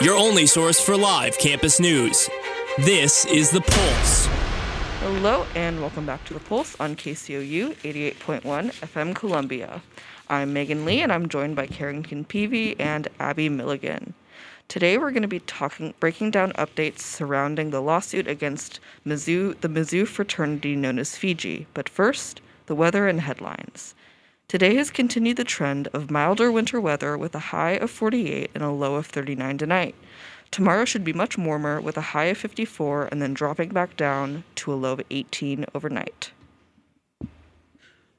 your only source for live campus news. This is The Pulse. Hello, and welcome back to The Pulse on KCOU 88.1 FM Columbia. I'm Meghan Lee, and I'm joined by Carrington Peavy and Abby Milligan. Today, we're going to be talking, breaking down updates surrounding the lawsuit against Mizzou, the Mizzou fraternity known as Fiji. But first, the weather and headlines. Today has continued the trend of milder winter weather with a high of 48 and a low of 39 tonight. Tomorrow should be much warmer with a high of 54 and then dropping back down to a low of 18 overnight.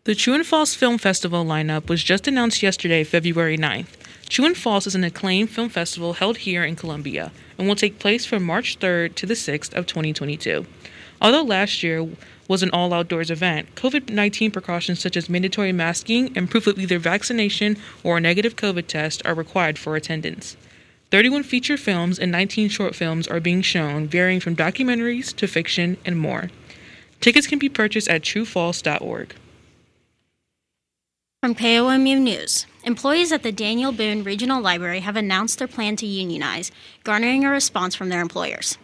The True False Film Festival lineup was just announced yesterday, February 9th. True False is an acclaimed film festival held here in Columbia and will take place from March 3rd to the 6th of 2022. Although last year was an all outdoors event, COVID 19 precautions such as mandatory masking and proof of either vaccination or a negative COVID test are required for attendance. 31 feature films and 19 short films are being shown, varying from documentaries to fiction and more. Tickets can be purchased at truefalse.org. From KOMU News, employees at the Daniel Boone Regional Library have announced their plan to unionize, garnering a response from their employers.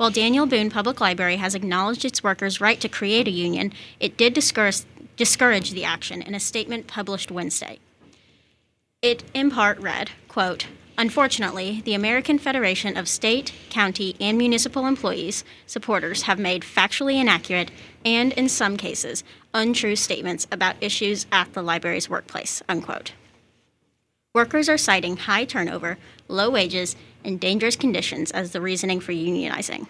While Daniel Boone Public Library has acknowledged its workers' right to create a union, it did discourage, discourage the action in a statement published Wednesday. It in part read, quote, Unfortunately, the American Federation of State, County, and Municipal Employees supporters have made factually inaccurate and, in some cases, untrue statements about issues at the library's workplace. Unquote. Workers are citing high turnover, low wages, and dangerous conditions as the reasoning for unionizing.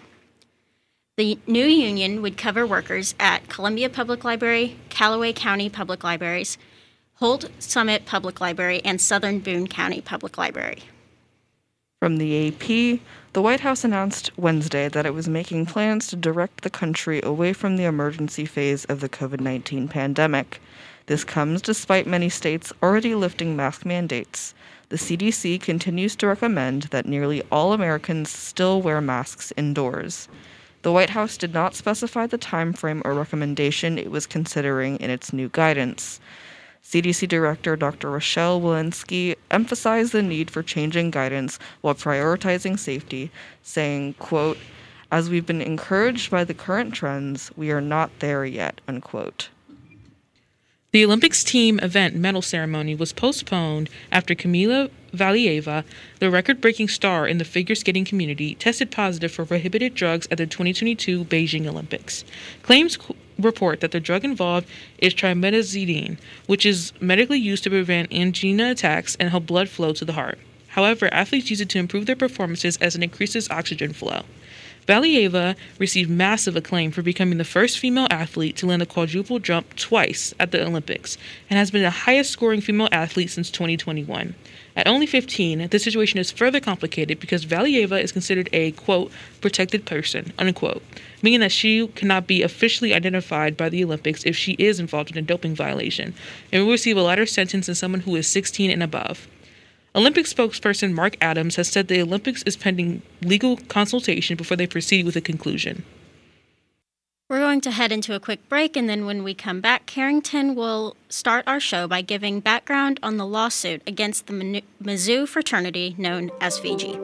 The new union would cover workers at Columbia Public Library, Callaway County Public Libraries, Holt Summit Public Library, and Southern Boone County Public Library. From the AP, the White House announced Wednesday that it was making plans to direct the country away from the emergency phase of the COVID 19 pandemic. This comes despite many states already lifting mask mandates. The CDC continues to recommend that nearly all Americans still wear masks indoors. The White House did not specify the time frame or recommendation it was considering in its new guidance. CDC Director Dr. Rochelle Walensky emphasized the need for changing guidance while prioritizing safety, saying, quote, as we've been encouraged by the current trends, we are not there yet, unquote. The Olympics team event medal ceremony was postponed after Kamila Valieva, the record breaking star in the figure skating community, tested positive for prohibited drugs at the 2022 Beijing Olympics. Claims report that the drug involved is trimetazidine, which is medically used to prevent angina attacks and help blood flow to the heart. However, athletes use it to improve their performances as it increases oxygen flow. Valieva received massive acclaim for becoming the first female athlete to land a quadruple jump twice at the Olympics and has been the highest scoring female athlete since 2021. At only 15, the situation is further complicated because Valieva is considered a, quote, protected person, unquote, meaning that she cannot be officially identified by the Olympics if she is involved in a doping violation and will receive a lighter sentence than someone who is 16 and above. Olympic spokesperson Mark Adams has said the Olympics is pending legal consultation before they proceed with a conclusion. We're going to head into a quick break, and then when we come back, Carrington will start our show by giving background on the lawsuit against the Mizzou fraternity known as Fiji.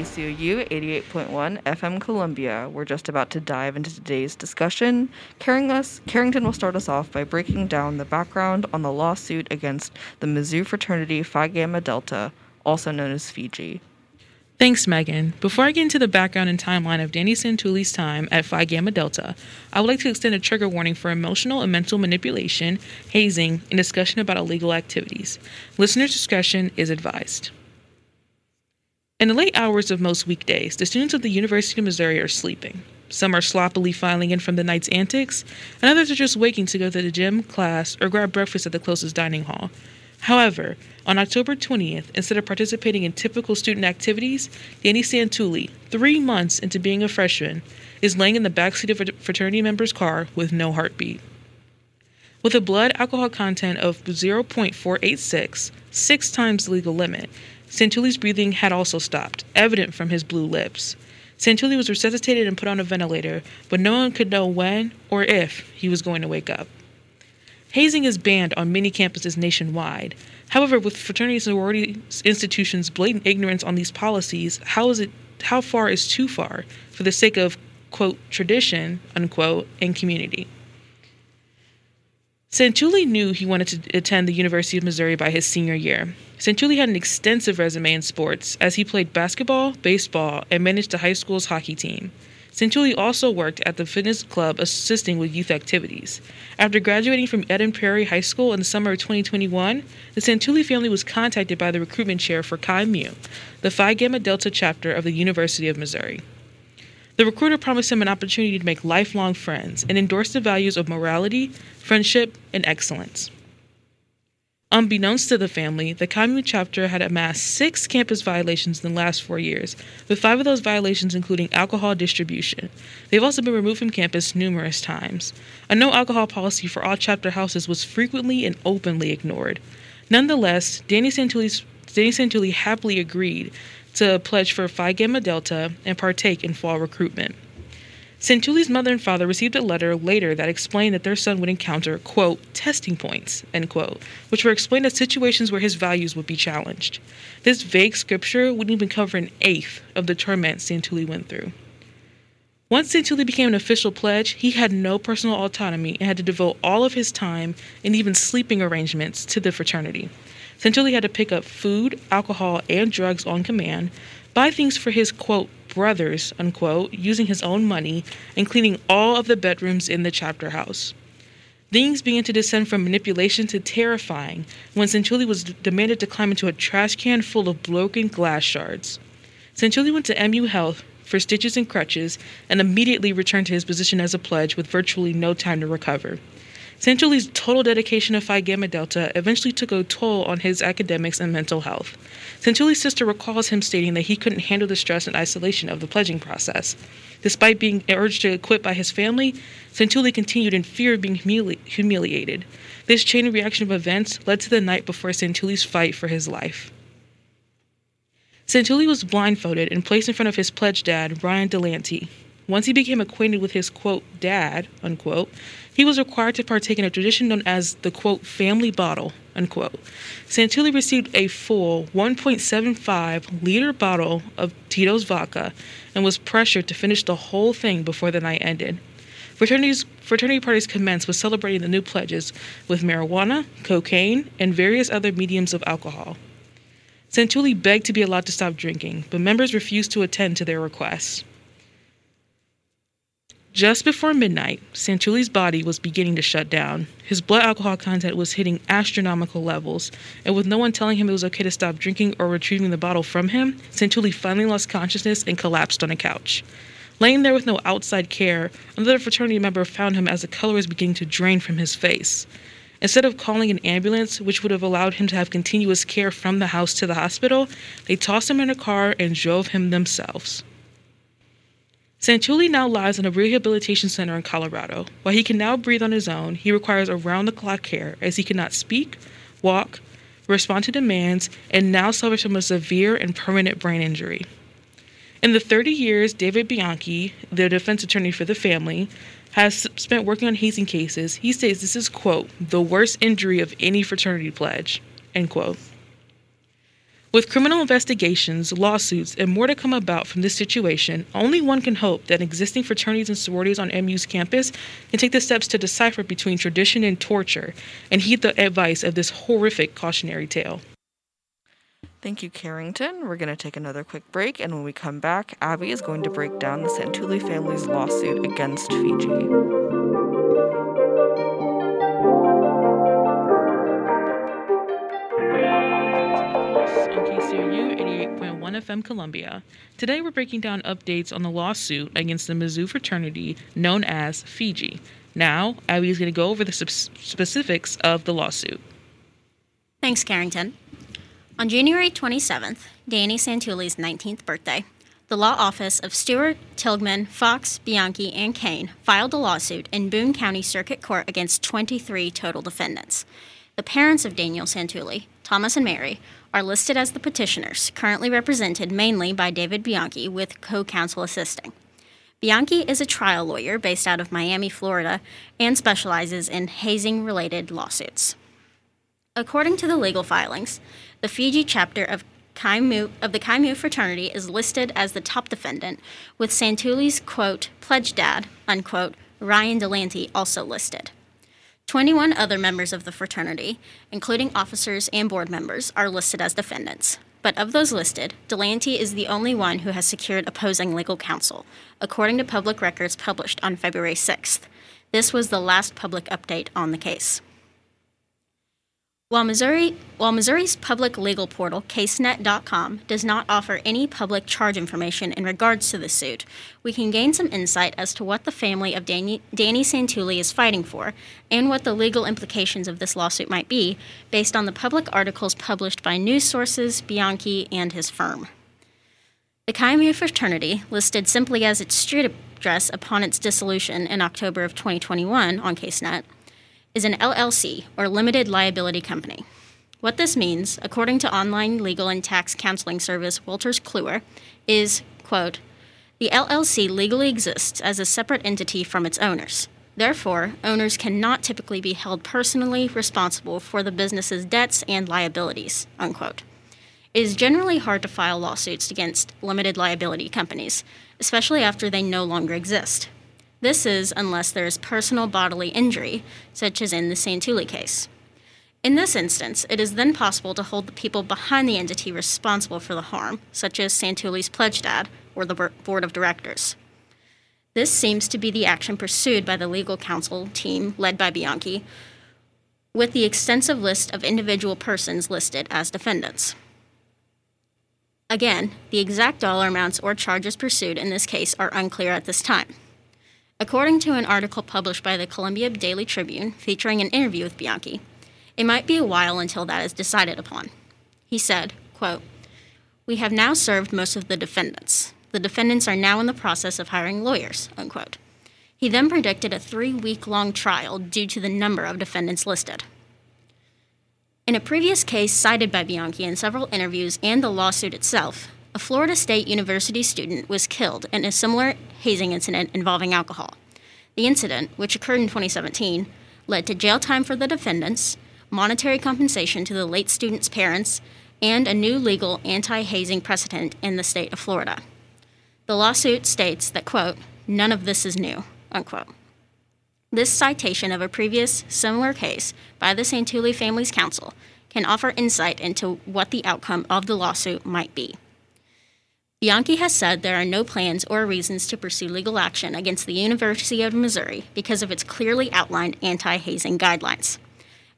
KCOU 88.1 FM Columbia. We're just about to dive into today's discussion. Us, Carrington will start us off by breaking down the background on the lawsuit against the Mizzou fraternity Phi Gamma Delta, also known as Fiji. Thanks, Meghan. Before I get into the background and timeline of Danny Santulli's time at Phi Gamma Delta, I would like to extend a trigger warning for emotional and mental manipulation, hazing, and discussion about illegal activities. Listener's discretion is advised. In the late hours of most weekdays, the students of the University of Missouri are sleeping. Some are sloppily filing in from the night's antics, and others are just waking to go to the gym, class, or grab breakfast at the closest dining hall. However, on October 20th, instead of participating in typical student activities, Danny Santulli, three months into being a freshman, is laying in the backseat of a fraternity member's car with no heartbeat. With a blood alcohol content of 0.486, six times the legal limit, Santulli's breathing had also stopped, evident from his blue lips. Santulli was resuscitated and put on a ventilator, but no one could know when or if he was going to wake up. Hazing is banned on many campuses nationwide. However, with fraternity and sorority institutions' blatant ignorance on these policies, how is it how far is too far for the sake of quote tradition unquote and community? Santulli knew he wanted to attend the University of Missouri by his senior year. Santulli had an extensive resume in sports, as he played basketball, baseball, and managed the high school's hockey team. Santulli also worked at the fitness club assisting with youth activities. After graduating from Eden Prairie High School in the summer of 2021, the Santulli family was contacted by the recruitment chair for Chi Mu, the Phi Gamma Delta chapter of the University of Missouri. The recruiter promised him an opportunity to make lifelong friends and endorsed the values of morality, friendship, and excellence. Unbeknownst to the family, the Mu chapter had amassed six campus violations in the last four years, with five of those violations including alcohol distribution. They've also been removed from campus numerous times. A no alcohol policy for all chapter houses was frequently and openly ignored. Nonetheless, Danny Danny Santulli happily agreed to pledge for Phi Gamma Delta and partake in fall recruitment. Santulli's mother and father received a letter later that explained that their son would encounter, quote, testing points, end quote, which were explained as situations where his values would be challenged. This vague scripture wouldn't even cover an eighth of the torment Santulli went through. Once Santulli became an official pledge, he had no personal autonomy and had to devote all of his time and even sleeping arrangements to the fraternity. Santulli had to pick up food, alcohol, and drugs on command, buy things for his quote brothers unquote using his own money and cleaning all of the bedrooms in the chapter house. Things began to descend from manipulation to terrifying when Santulli was demanded to climb into a trash can full of broken glass shards. Santulli went to MU Health for stitches and crutches and immediately returned to his position as a pledge with virtually no time to recover. Santulli's total dedication to Phi Gamma Delta eventually took a toll on his academics and mental health. Santulli's sister recalls him stating that he couldn't handle the stress and isolation of the pledging process. Despite being urged to quit by his family, Santulli continued in fear of being humili- humiliated. This chain reaction of events led to the night before Santulli's fight for his life. Santulli was blindfolded and placed in front of his pledge dad, Ryan Delanty. Once he became acquainted with his quote dad, unquote, he was required to partake in a tradition known as the quote family bottle unquote. Santulli received a full 1.75 liter bottle of Tito's vodka and was pressured to finish the whole thing before the night ended. Fraternities, fraternity parties commenced with celebrating the new pledges with marijuana, cocaine, and various other mediums of alcohol. Santulli begged to be allowed to stop drinking, but members refused to attend to their requests. Just before midnight, Santulli's body was beginning to shut down. His blood alcohol content was hitting astronomical levels, and with no one telling him it was okay to stop drinking or retrieving the bottle from him, Santulli finally lost consciousness and collapsed on a couch. Laying there with no outside care, another fraternity member found him as the color was beginning to drain from his face. Instead of calling an ambulance, which would have allowed him to have continuous care from the house to the hospital, they tossed him in a car and drove him themselves. Santulli now lies in a rehabilitation center in Colorado. While he can now breathe on his own, he requires around the clock care as he cannot speak, walk, respond to demands, and now suffers from a severe and permanent brain injury. In the 30 years David Bianchi, the defense attorney for the family, has spent working on hazing cases, he states this is, quote, the worst injury of any fraternity pledge, end quote. With criminal investigations, lawsuits, and more to come about from this situation, only one can hope that existing fraternities and sororities on MU's campus can take the steps to decipher between tradition and torture and heed the advice of this horrific cautionary tale. Thank you, Carrington. We're going to take another quick break, and when we come back, Abby is going to break down the Santulli family's lawsuit against Fiji. 88.1 FM Columbia. Today we're breaking down updates on the lawsuit against the Mizzou fraternity known as Fiji. Now, Abby is going to go over the sp- specifics of the lawsuit. Thanks, Carrington. On January 27th, Danny Santulli's 19th birthday, the law office of Stewart, Tilghman, Fox, Bianchi, and Cain filed a lawsuit in Boone County Circuit Court against 23 total defendants. The parents of Daniel Santulli, Thomas and Mary, are listed as the petitioners, currently represented mainly by David Bianchi, with co counsel assisting. Bianchi is a trial lawyer based out of Miami, Florida, and specializes in hazing related lawsuits. According to the legal filings, the Fiji chapter of Chi Mu, of the Chi Mu fraternity is listed as the top defendant, with Santulli's quote, pledge dad, unquote, Ryan Delanty also listed. 21 other members of the fraternity, including officers and board members, are listed as defendants. But of those listed, Delanty is the only one who has secured opposing legal counsel, according to public records published on February 6th. This was the last public update on the case. While Missouri, while Missouri's public legal portal, casenet.com, does not offer any public charge information in regards to the suit, we can gain some insight as to what the family of Danny, Danny Santulli is fighting for and what the legal implications of this lawsuit might be based on the public articles published by news sources, Bianchi, and his firm. The Chi Mu fraternity, listed simply as its street address upon its dissolution in October of 2021 on CaseNet, is an LLC, or limited liability company. What this means, according to online legal and tax counseling service Wolters Kluwer, is, quote, the LLC legally exists as a separate entity from its owners. Therefore, owners cannot typically be held personally responsible for the business's debts and liabilities, unquote. It is generally hard to file lawsuits against limited liability companies, especially after they no longer exist. This is unless there is personal bodily injury, such as in the Santulli case. In this instance, it is then possible to hold the people behind the entity responsible for the harm, such as Santulli's pledge dad or the board of directors. This seems to be the action pursued by the legal counsel team led by Bianchi, with the extensive list of individual persons listed as defendants. Again, the exact dollar amounts or charges pursued in this case are unclear at this time. According to an article published by the Columbia Daily Tribune featuring an interview with Bianchi, it might be a while until that is decided upon. He said, quote, We have now served most of the defendants. The defendants are now in the process of hiring lawyers, unquote. He then predicted a three week long trial due to the number of defendants listed. In a previous case cited by Bianchi in several interviews and the lawsuit itself, a Florida State University student was killed in a similar hazing incident involving alcohol. The incident, which occurred in 2017, led to jail time for the defendants, monetary compensation to the late student's parents, and a new legal anti hazing precedent in the state of Florida. The lawsuit states that, quote, none of this is new, unquote. This citation of a previous similar case by the Santulli Families Counsel can offer insight into what the outcome of the lawsuit might be. Bianchi has said there are no plans or reasons to pursue legal action against the University of Missouri because of its clearly outlined anti hazing guidelines.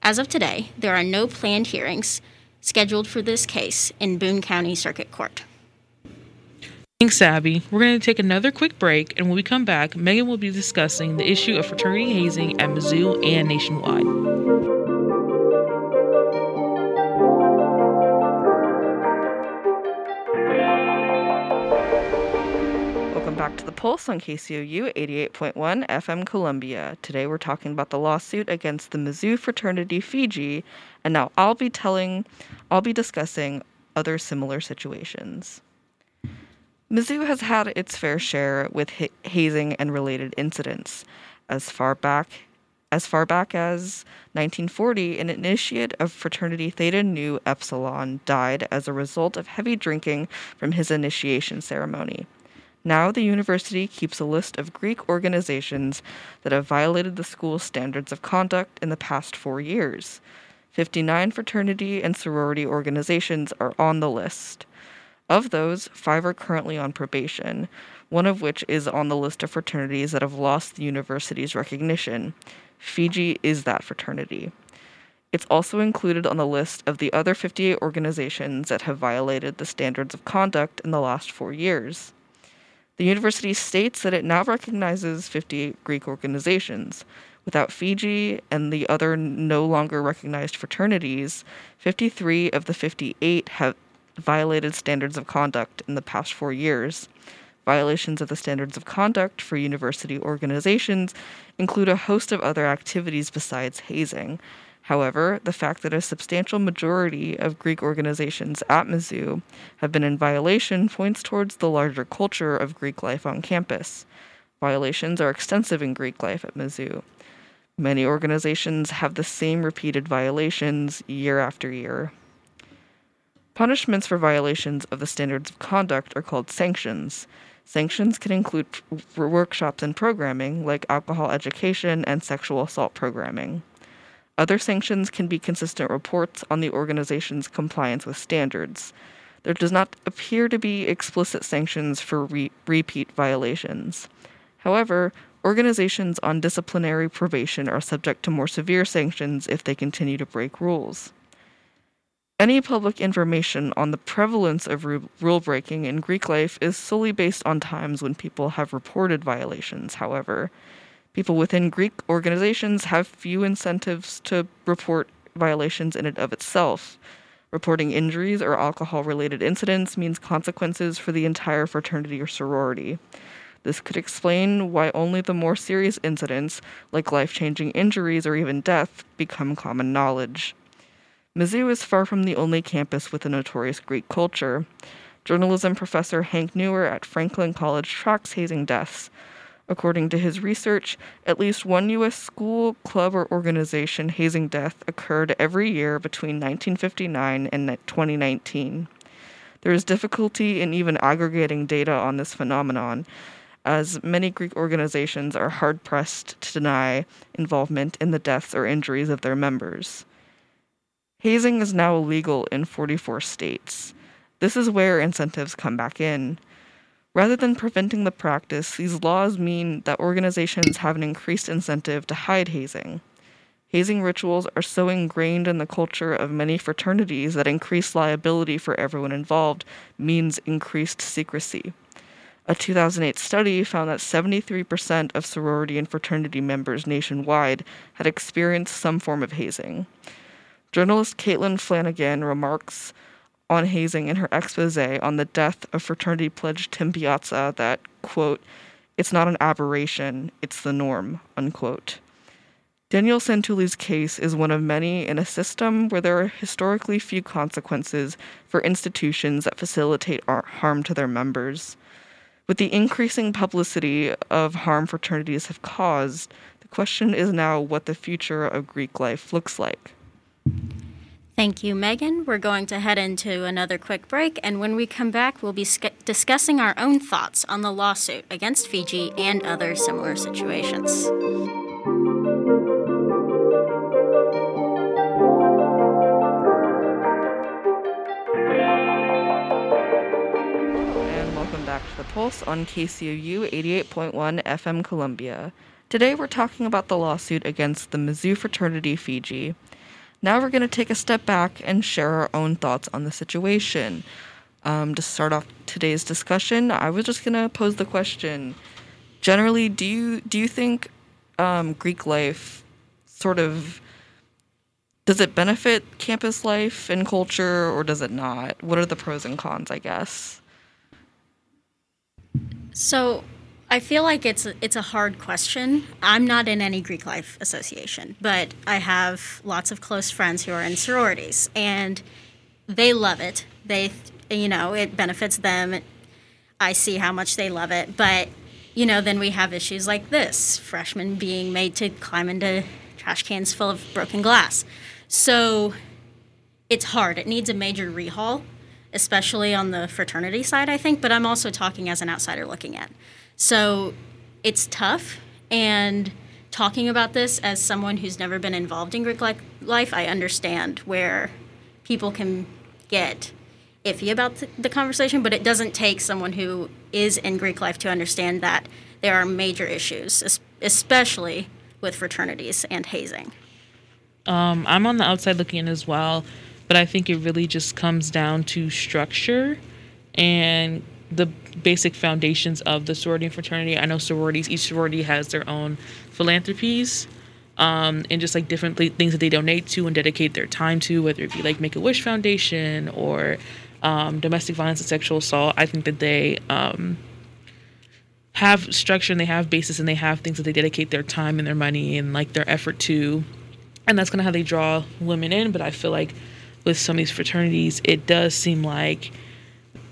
As of today, there are no planned hearings scheduled for this case in Boone County Circuit Court. Thanks, Abby. We're going to take another quick break, and when we come back, Meghan will be discussing the issue of fraternity hazing at Mizzou and nationwide. Back to the Pulse on KCOU 88.1 FM Columbia. Today we're talking about the lawsuit against the Mizzou fraternity Fiji, and now I'll be telling, I'll be discussing other similar situations. Mizzou has had its fair share with ha- hazing and related incidents. As far back as far back as 1940, an initiate of fraternity Theta Nu Epsilon died as a result of heavy drinking from his initiation ceremony. Now, the university keeps a list of Greek organizations that have violated the school's standards of conduct in the past four years. 59 fraternity and sorority organizations are on the list. Of those, five are currently on probation, one of which is on the list of fraternities that have lost the university's recognition. Fiji is that fraternity. It's also included on the list of the other 58 organizations that have violated the standards of conduct in the last four years. The university states that it now recognizes 58 Greek organizations. Without Fiji and the other no longer recognized fraternities, 53 of the 58 have violated standards of conduct in the past four years. Violations of the standards of conduct for university organizations include a host of other activities besides hazing. However, the fact that a substantial majority of Greek organizations at Mizzou have been in violation points towards the larger culture of Greek life on campus. Violations are extensive in Greek life at Mizzou. Many organizations have the same repeated violations year after year. Punishments for violations of the standards of conduct are called sanctions. Sanctions can include workshops and programming, like alcohol education and sexual assault programming. Other sanctions can be consistent reports on the organization's compliance with standards. There does not appear to be explicit sanctions for re- repeat violations. However, organizations on disciplinary probation are subject to more severe sanctions if they continue to break rules. Any public information on the prevalence of rule breaking in Greek life is solely based on times when people have reported violations, however. People within Greek organizations have few incentives to report violations in and of itself. Reporting injuries or alcohol related incidents means consequences for the entire fraternity or sorority. This could explain why only the more serious incidents, like life changing injuries or even death, become common knowledge. Mizzou is far from the only campus with a notorious Greek culture. Journalism professor Hank Nuwer at Franklin College tracks hazing deaths, According to his research, at least one U.S. school, club, or organization hazing death occurred every year between 1959 and 2019. There is difficulty in even aggregating data on this phenomenon, as many Greek organizations are hard pressed to deny involvement in the deaths or injuries of their members. Hazing is now illegal in 44 states. This is where incentives come back in. Rather than preventing the practice, these laws mean that organizations have an increased incentive to hide hazing. Hazing rituals are so ingrained in the culture of many fraternities that increased liability for everyone involved means increased secrecy. A 2008 study found that 73% of sorority and fraternity members nationwide had experienced some form of hazing. Journalist Caitlin Flanagan remarks on hazing in her expose on the death of fraternity pledge Tim Piazza that, quote, it's not an aberration, it's the norm, unquote. Daniel Santulli's case is one of many in a system where there are historically few consequences for institutions that facilitate harm to their members. With the increasing publicity of harm fraternities have caused, the question is now what the future of Greek life looks like. Thank you, Meghan. We're going to head into another quick break, and when we come back, we'll be sc- discussing our own thoughts on the lawsuit against Fiji and other similar situations. And welcome back to the Pulse on KCOU 88.1 FM Columbia. Today we're talking about the lawsuit against the Mizzou Fraternity Fiji. Now we're going to take a step back and share our own thoughts on the situation. Um, to start off today's discussion, I was just going to pose the question: Generally, do you do you think um, Greek life sort of does it benefit campus life and culture, or does it not? What are the pros and cons? I guess. So I feel like it's a, it's a hard question. I'm not in any Greek life association, but I have lots of close friends who are in sororities, and they love it. They, you know, it benefits them. I see how much they love it, but you know, then we have issues like this: freshmen being made to climb into trash cans full of broken glass. So it's hard. It needs a major rehaul, especially on the fraternity side, I think. But I'm also talking as an outsider looking in. So it's tough. And talking about this as someone who's never been involved in Greek life, I understand where people can get iffy about the conversation, but it doesn't take someone who is in Greek life to understand that there are major issues, especially with fraternities and hazing. Um, I'm on the outside looking in as well, but I think it really just comes down to structure and the basic foundations of the sorority and fraternity. I know sororities, each sorority has their own philanthropies um, and just like different things that they donate to and dedicate their time to, whether it be like Make a Wish Foundation or um, domestic violence and sexual assault. I think that they um, have structure and they have basis and they have things that they dedicate their time and their money and like their effort to and that's kind of how they draw women in. But I feel like with some of these fraternities, it does seem like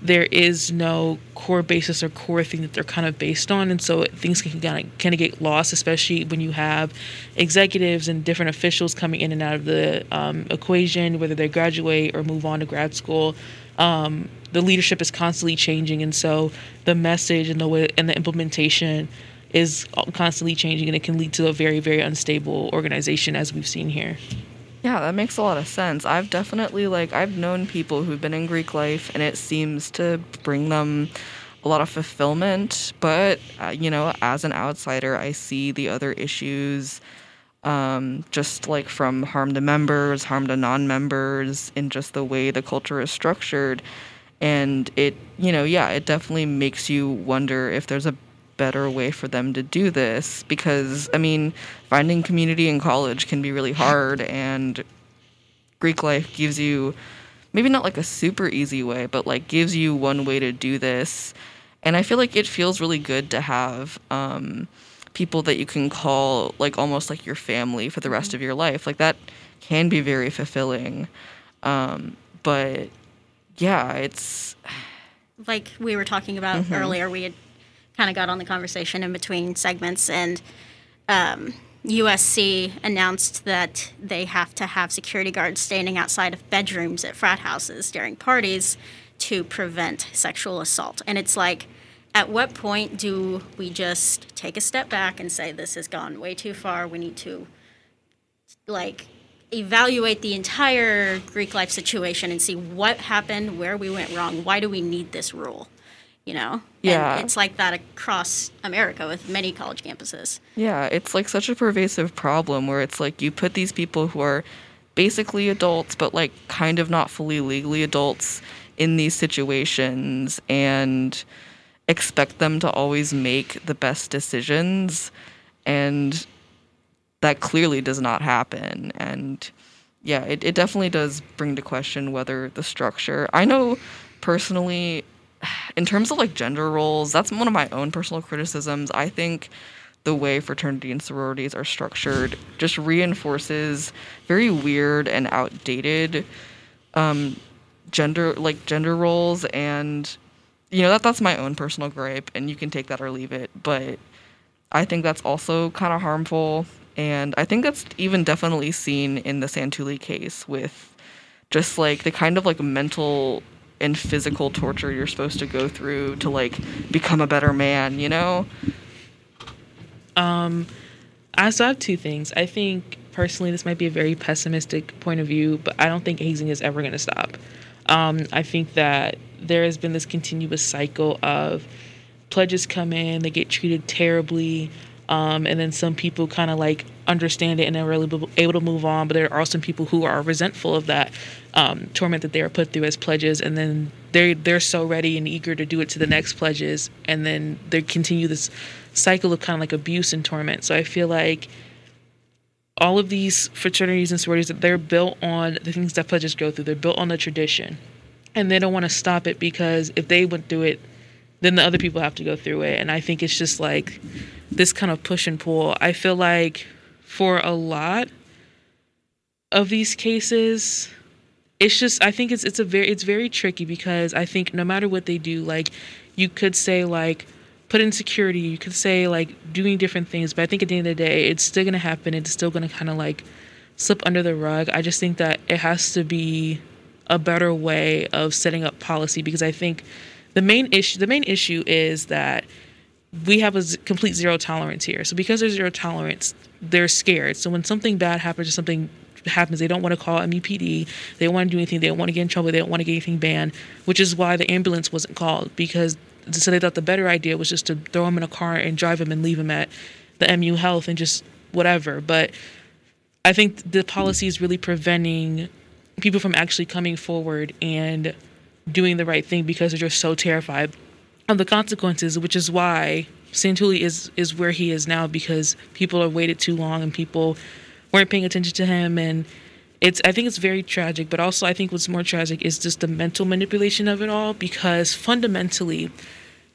there is no core basis or core thing that they're kind of based on, and so things can kind of kind of get lost, especially when you have executives and different officials coming in and out of the um, equation, whether they graduate or move on to grad school. Um, the leadership is constantly changing, and so the message and the way and the implementation is constantly changing, and it can lead to a very very unstable organization, as we've seen here. Yeah, that makes a lot of sense. I've definitely like I've known people who've been in Greek life and it seems to bring them a lot of fulfillment, but uh, you know, as an outsider, I see the other issues um, just like from harm to members, harm to non-members in just the way the culture is structured. And it, you know, yeah, it definitely makes you wonder if there's a better way for them to do this because I mean, finding community in college can be really hard and Greek life gives you maybe not like a super easy way, but like gives you one way to do this. And I feel like it feels really good to have um, people that you can call like almost like your family for the rest mm-hmm. of your life. Like that can be very fulfilling. Um, but yeah, it's like we were talking about mm-hmm. earlier. We had kind of got on the conversation in between segments, and um, USC announced that they have to have security guards standing outside of bedrooms at frat houses during parties to prevent sexual assault. And it's like, at what point do we just take a step back and say this has gone way too far? We need to like evaluate the entire Greek life situation and see what happened, where we went wrong, why do we need this rule? You know? Yeah. And it's like that across America with many college campuses. Yeah, it's like such a pervasive problem where it's like you put these people who are basically adults, but like kind of not fully legally adults in these situations and expect them to always make the best decisions. And that clearly does not happen. And yeah, it, it definitely does bring to question whether the structure. I know personally in terms of like gender roles, that's one of my own personal criticisms. I think the way fraternity and sororities are structured just reinforces very weird and outdated um, gender like gender roles and you know that that's my own personal gripe and you can take that or leave it but i think that's also kind of harmful and i think that's even definitely seen in the santulli case with just like the kind of like mental and physical torture you're supposed to go through to like become a better man, you know? Um I I have two things. I think personally this might be a very pessimistic point of view, but I don't think hazing is ever going to stop. Um, I think that there has been this continuous cycle of pledges come in, they get treated terribly, um, and then some people kind of like understand it and they're really able to move on. But there are some people who are resentful of that um, torment that they are put through as pledges, and then they they're so ready and eager to do it to the next pledges, and then they continue this cycle of kind of like abuse and torment. So I feel like all of these fraternities and sororities that they're built on the things that pledges go through. They're built on the tradition, and they don't want to stop it because if they went through it, then the other people have to go through it. And I think it's just like this kind of push and pull. I feel like for a lot of these cases, it's just I think it's it's a very it's very tricky because I think no matter what they do, like you could say like put in security, you could say like doing different things, but I think at the end of the day, it's still gonna happen. It's still gonna kind of like slip under the rug. I just think that it has to be a better way of setting up policy because I think the main issue the main issue is that we have a complete zero tolerance here. So because there's zero tolerance, they're scared. So when something bad happens or something happens. They don't want to call MUPD. They don't want to do anything. They don't want to get in trouble. They don't want to get anything banned, which is why the ambulance wasn't called because so they thought the better idea was just to throw him in a car and drive him and leave him at the MU Health and just whatever. But I think the policy is really preventing people from actually coming forward and doing the right thing because they're just so terrified of the consequences, which is why Santulli is is where he is now because people have waited too long and people weren't paying attention to him and it's I think it's very tragic, but also I think what's more tragic is just the mental manipulation of it all because fundamentally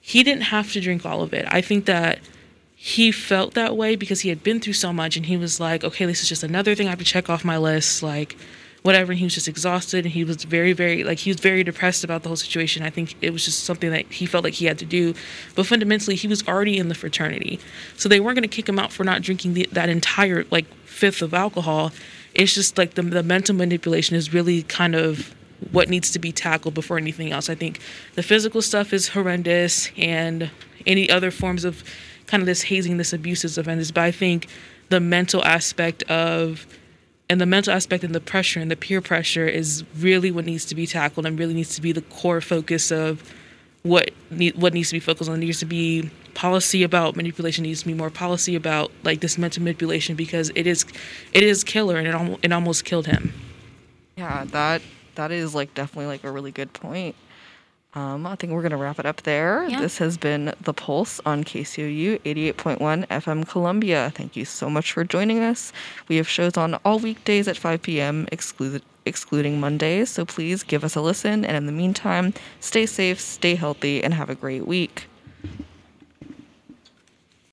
he didn't have to drink all of it. I think that he felt that way because he had been through so much and he was like, okay, this is just another thing I have to check off my list. Like, whatever. And he was just exhausted and he was very, very, like, he was very depressed about the whole situation. I think it was just something that he felt like he had to do. But fundamentally, he was already in the fraternity. So they weren't going to kick him out for not drinking the, that entire, like, fifth of alcohol. It's just like the, the mental manipulation is really kind of what needs to be tackled before anything else. I think the physical stuff is horrendous and any other forms of kind of this hazing, this abuse is horrendous. But I think the mental aspect of and the mental aspect and the pressure and the peer pressure is really what needs to be tackled and really needs to be the core focus of what what needs to be focused on. There needs to be policy about manipulation. Needs to be more policy about like this mental manipulation because it is it is killer and it almost it almost killed him. Yeah, that that is like definitely like a really good point. Um, I think we're going to wrap it up there. Yeah. This has been The Pulse on KCOU 88.1 FM Columbia. Thank you so much for joining us. We have shows on all weekdays at 5 p.m., exclu- excluding Mondays. So please give us a listen. And in the meantime, stay safe, stay healthy, and have a great week.